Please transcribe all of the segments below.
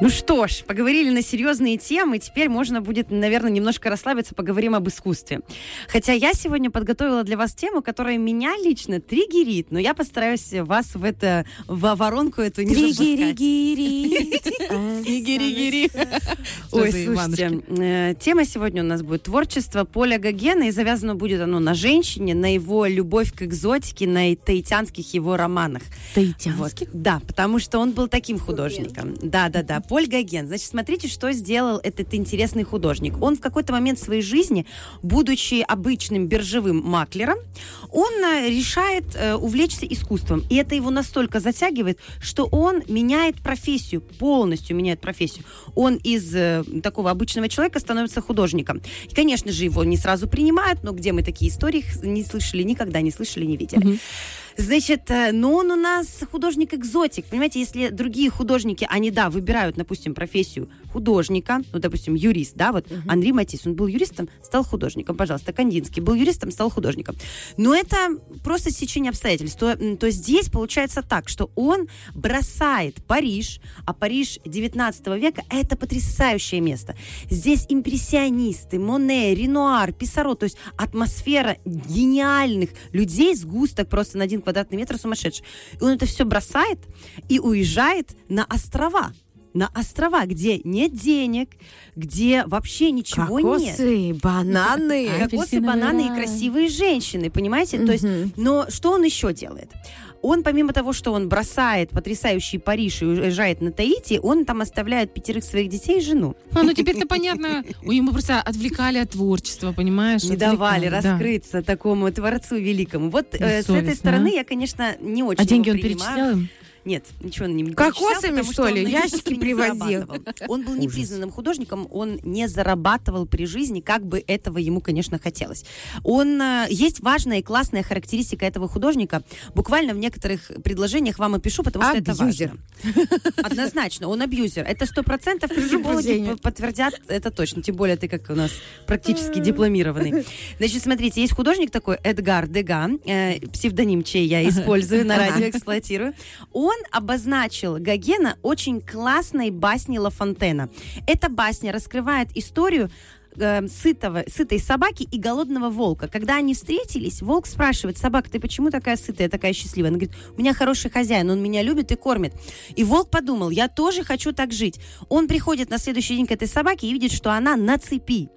Ну что ж, поговорили на серьезные темы, теперь можно будет, наверное, немножко расслабиться, поговорим об искусстве. Хотя я сегодня подготовила для вас тему, которая меня лично триггерит, но я постараюсь вас в это, в воронку эту не запускать. Триггери-гири. Ой, слушайте, э, тема сегодня у нас будет творчество Поля Гогена, и завязано будет оно на женщине, на его любовь к экзотике, на таитянских его романах. Таитянских? Да, потому что он был таким художником. Да, да, да. Поль Гоген. Значит, смотрите, что сделал этот интересный художник. Он в какой-то момент своей жизни, будучи обычным биржевым маклером, он э, решает э, увлечься искусством. И это его настолько затягивает, что он меняет профессию, полностью меняет профессию. Он из э, такого обычного человека становится художником. И, конечно же, его не сразу принимают, но где мы такие истории не слышали, никогда не слышали, не видели. Мгм. Значит, но он у нас художник-экзотик. Понимаете, если другие художники, они, да, выбирают, допустим, профессию художника, ну, допустим, юрист, да, вот Андрей Матис, он был юристом, стал художником, пожалуйста, Кандинский был юристом, стал художником. Но это просто стечение обстоятельств. То, то здесь получается так, что он бросает Париж, а Париж 19 века – это потрясающее место. Здесь импрессионисты, Моне, Ренуар, Писаро, то есть атмосфера гениальных людей, сгусток просто на один квадратный метр сумасшедший. И он это все бросает и уезжает на острова. На острова, где нет денег, где вообще ничего нет. Кокосы, бананы. Кокосы, бананы и красивые женщины, понимаете? То есть, но что он еще делает? Он, помимо того, что он бросает потрясающий Париж и уезжает на Таити, он там оставляет пятерых своих детей и жену. А, ну теперь-то понятно. У Ему просто отвлекали от творчества, понимаешь? Не давали Отвлекали, да. раскрыться такому творцу великому. Вот э, с этой стороны а? я, конечно, не очень А деньги он перечислял им? Нет, ничего он не Кокосами, потому что ли? он на Ящики привозил? Он был непризнанным художником, он не зарабатывал при жизни, как бы этого ему, конечно, хотелось. Он э, есть важная и классная характеристика этого художника. Буквально в некоторых предложениях вам опишу, потому что это Абьюзер. важно. Однозначно, он абьюзер. Это сто процентов психологи подтвердят это точно. Тем более ты как у нас практически дипломированный. Значит, смотрите, есть художник такой Эдгар Дега, э, псевдоним чей я использую на радио, эксплуатирую. Он обозначил Гогена очень классной басней Ла Фонтена. Эта басня раскрывает историю э, сытого, сытой собаки и голодного волка. Когда они встретились, волк спрашивает, собака, ты почему такая сытая, такая счастливая? Она говорит, у меня хороший хозяин, он меня любит и кормит. И волк подумал, я тоже хочу так жить. Он приходит на следующий день к этой собаке и видит, что она на цепи.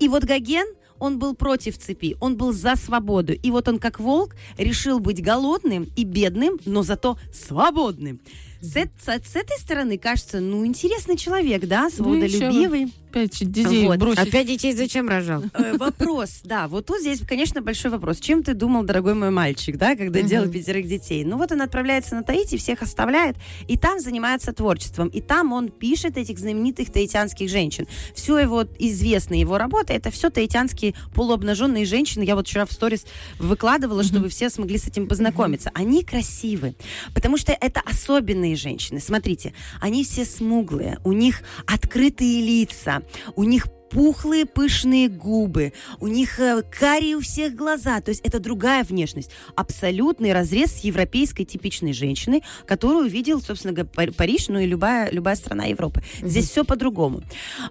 И вот Гоген, он был против цепи, он был за свободу. И вот он, как волк, решил быть голодным и бедным, но зато свободным. С, с- с этой стороны кажется, ну, интересный человек, да, свободолюбивый. Опять детей Вот. бросить. Опять детей зачем рожал? Э, Вопрос, да, вот тут здесь, конечно, большой вопрос. Чем ты думал, дорогой мой мальчик, да, когда делал пятерых детей? Ну вот он отправляется на Таити, всех оставляет, и там занимается творчеством. И там он пишет этих знаменитых таитянских женщин. Все его известные его работы, это все таитянские полуобнаженные женщины. Я вот вчера в сторис выкладывала, чтобы вы все смогли с этим познакомиться. Они красивы, потому что это особенные женщины. Смотрите, они все смуглые, у них открытые лица, у них пухлые пышные губы, у них э, карие у всех глаза, то есть это другая внешность. Абсолютный разрез с европейской типичной женщиной, которую видел, собственно говоря, Париж, ну и любая, любая страна Европы. Здесь все по-другому.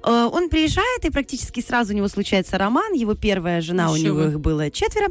Э, Он приезжает, и практически сразу у него случается роман. Его первая жена, у Еще него бы. их было четверо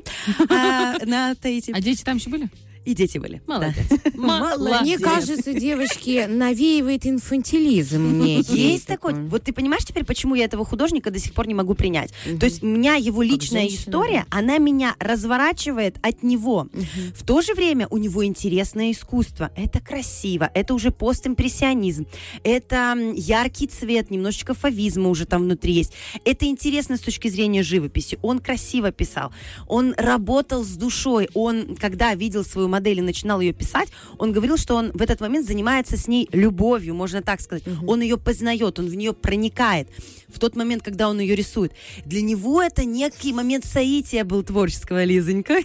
э. А дети там еще были? И дети были. Молодец. Мне кажется, девочки навеивает инфантилизм мне. Есть такой. Вот ты понимаешь теперь, почему я этого художника до сих пор не могу принять? То есть меня его личная история, она меня разворачивает от него. В то же время у него интересное искусство. Это красиво, это уже постимпрессионизм, это яркий цвет, немножечко фавизма уже там внутри есть. Это интересно с точки зрения живописи. Он красиво писал, он работал с душой, он, когда видел свою модель и начинал ее писать, он говорил, что он в этот момент занимается с ней любовью, можно так сказать. Он ее познает, он в нее проникает в тот момент, когда он ее рисует. Для него это некий момент соития был творческого Лизонька.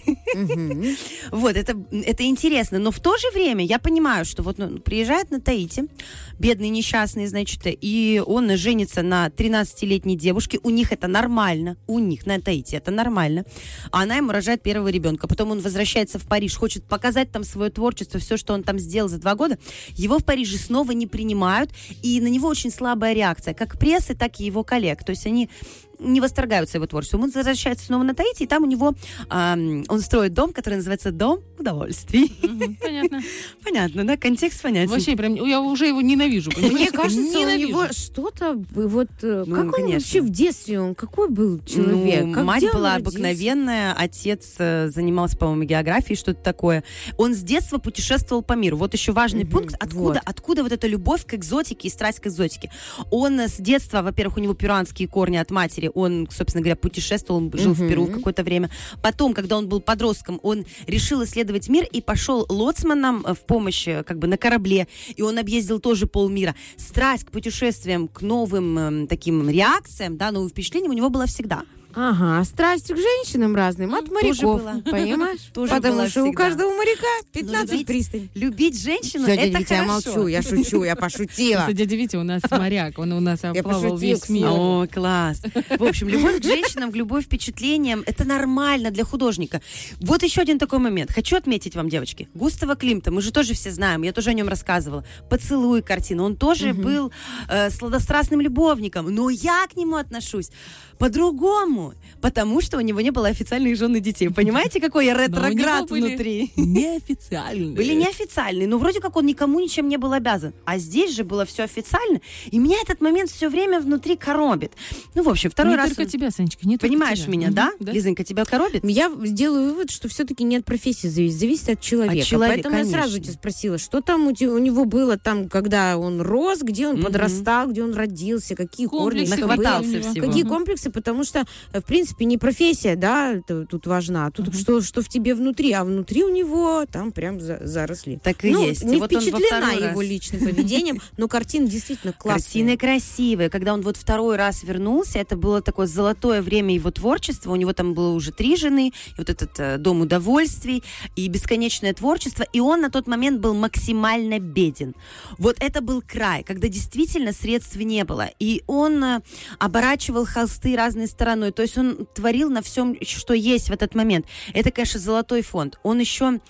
Вот, это, это интересно. Но в то же время я понимаю, что вот ну, приезжает на Таити, бедный, несчастный, значит, и он женится на 13-летней девушке. У них это нормально. У них на Таити это нормально. А она ему рожает первого ребенка. Потом он возвращается в Париж, хочет показать там свое творчество, все, что он там сделал за два года. Его в Париже снова не принимают, и на него очень слабая реакция, как прессы, так и его коллег. То есть они не восторгаются его творчеством. Он возвращается снова на Таити, и там у него ам, он строит дом, который называется Дом удовольствий. Мгм, Понятно. Понятно, да? Контекст понятен. Вообще, прям, я уже его ненавижу. Мне кажется, у него что-то вот э, Ну, как он вообще в детстве он какой был человек? Ну, Как- мать была родился? обыкновенная, отец э, занимался, по-моему, географией, что-то такое. Он с детства путешествовал по миру. Вот еще важный пункт, откуда, вот. откуда вот эта любовь к экзотике и страсть к экзотике. Он с детства, во-первых, у него перуанские корни от матери, он, собственно говоря, путешествовал, он жил в Перу Мгм. какое-то время. Потом, когда он был подростком, он решил исследовать мир и пошел лоцманом э, в помощь э, как бы на корабле, и он объездил тоже полмира. Страсть к путешествиям, к новым эм, таким реакциям, да, новым впечатлениям у него была всегда. Ага, страсть к женщинам разным от тоже моряков, была. понимаешь? Тоже Потому что у каждого моряка 15 любить- пристань. Любить женщину Всё, это Витя, я хорошо. молчу, я шучу, я пошутила. Дядя Витя у нас моряк, он у нас оплавал весь мир. О, класс. В общем, любовь к женщинам, любовь к впечатлениям, это нормально для художника. Вот еще один такой момент. Хочу отметить вам, девочки. Густава Климта, мы же тоже все знаем, я тоже о нем рассказывала. «Поцелуй» картина. Он тоже был э, сладострастным любовником, но я к нему отношусь по-другому, потому что у него не было официальных жен и детей. Понимаете, какой я Но у него ретроград были внутри? Неофициальные. Были неофициальные, но вроде как он никому ничем не был обязан. А здесь же было все официально, и меня этот момент все время внутри коробит. Ну, в общем, второй не раз... только он- тебя, Санечка, не только Понимаешь тебя. меня, Мгм, да? Лизонька, тебя коробит? Я делаю вывод, что все-таки не от профессии зависит, зависит от человека. От человека, Поэтому я сразу конечно. тебя спросила, что там у, те- у него было там, когда он рос, где он Мгм. подрастал, где он родился, какие корни, Комплексы что Нахватался всего. Какие комплексы, потому что, в принципе, не профессия, да, тут важна, а тут что, что в тебе внутри, а внутри у него там прям за- заросли. Так и ну, есть. И не вот он во впечатлена его раз. личным поведением, но картина действительно классная. Картины красивые. Когда он вот второй раз вернулся, это было такое золотое время его творчества. У него там было уже три жены, и вот этот э, дом удовольствий, и бесконечное творчество. И он на тот момент был максимально беден. Вот это был край, когда действительно средств не было. И он э, оборачивал холсты разной стороной. То есть он творил на всем, что есть в этот момент. Это, конечно, золотой фонд. Он еще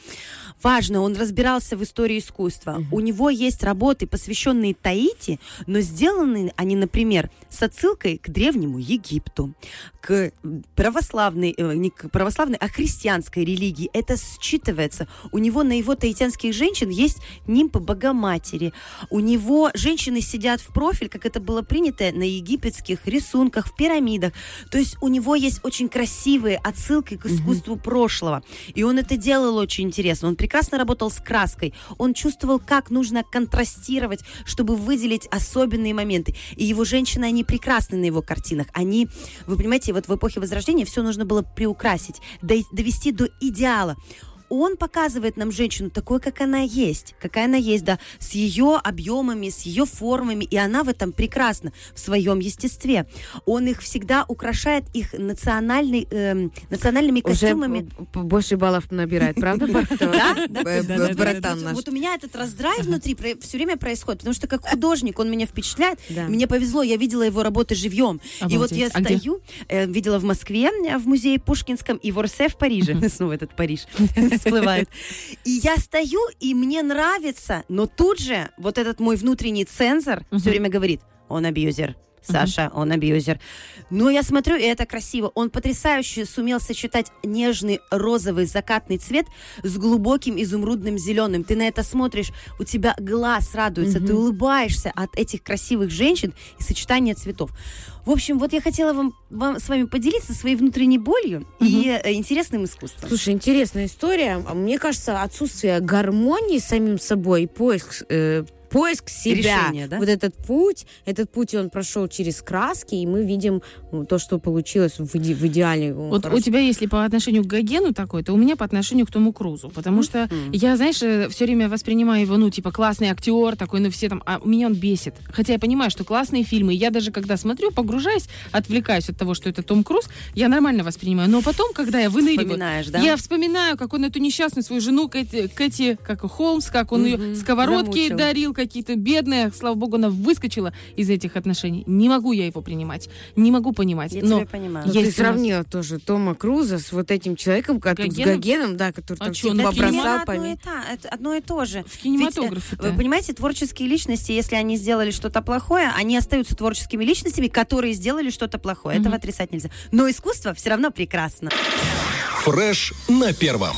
важно, он разбирался в истории искусства. У него есть работы, посвященные Таити, но сделаны они, например, с отсылкой к древнему Египту, к православной, э, не к православной, а христианской религии. Это считывается. У него на его таитянских женщин есть нимпы Богоматери. У него женщины сидят в профиль, как это было принято на египетских рисунках, в пирамидах. То есть у него есть очень красивые отсылки к искусству прошлого. И он это делал очень интересно. Он прекрасно работал с краской. Он чувствовал, как нужно контрастировать, чтобы выделить особенные моменты. И его женщины, они прекрасны на его картинах. Они, вы понимаете, вот в эпохе Возрождения все нужно было приукрасить, довести до идеала. Он показывает нам женщину такой, как она есть, какая она есть, да, с ее объемами, с ее формами, и она в этом прекрасна в своем естестве. Он их всегда украшает их национальный, эм, национальными Уже костюмами. п- больше баллов набирает, правда, Да? Братан Вот- наш? Вот у меня этот раздрай внутри все время происходит, потому что как художник он меня впечатляет. Мне повезло, я видела его работы живьем. И вот я А стою, э, видела в Москве, э, в музее Пушкинском, и в Орсе в Париже. Снова этот Париж всплывает. И я стою, и мне нравится, но тут же вот этот мой внутренний цензор все время говорит, он абьюзер. Саша, он абьюзер. Но я смотрю, и это красиво. Он потрясающе сумел сочетать нежный розовый закатный цвет с глубоким изумрудным зеленым. Ты на это смотришь, у тебя глаз радуется, ты улыбаешься от этих красивых женщин и сочетания цветов. В общем, вот я хотела вам, вам с вами поделиться своей внутренней болью и э, интересным искусством. Слушай, интересная история. Мне кажется, отсутствие гармонии с самим собой, поиск э, поиск себя. Решение, да? Вот этот путь, этот путь он прошел через краски, и мы видим то, что получилось в, иде- в идеале. ну, Вот у хорошо. тебя, если по отношению к Гогену такой, то у меня по отношению к Тому Крузу. Потому что я, знаешь, все время воспринимаю его, ну, типа, классный актер такой, ну, все там, а меня он бесит. Хотя я понимаю, что классные фильмы. Я даже, когда смотрю, погружаюсь, отвлекаюсь от того, что это Том Круз, я нормально воспринимаю. Но потом, когда я выныриваю, Вспоминаешь, да? я вспоминаю, как он эту несчастную свою жену Кэти, Кэти как Холмс, как он ее Мгм, сковородки замучил. дарил какие-то бедные. Слава богу, она выскочила из этих отношений. Не могу я его принимать. Не могу понимать. Я Но тебя понимаю. Есть ты у нас- сравнила тоже Тома Круза с вот этим человеком, как, с Гогеном? Гогеном, да, который А там чё, всех побросал одно это одно и то же. в кинематографе Ведь, э, вы понимаете, творческие личности, если они сделали что-то плохое, они остаются творческими личностями, которые сделали что-то плохое. Этого отрицать нельзя. Но искусство все равно прекрасно. Фреш на первом.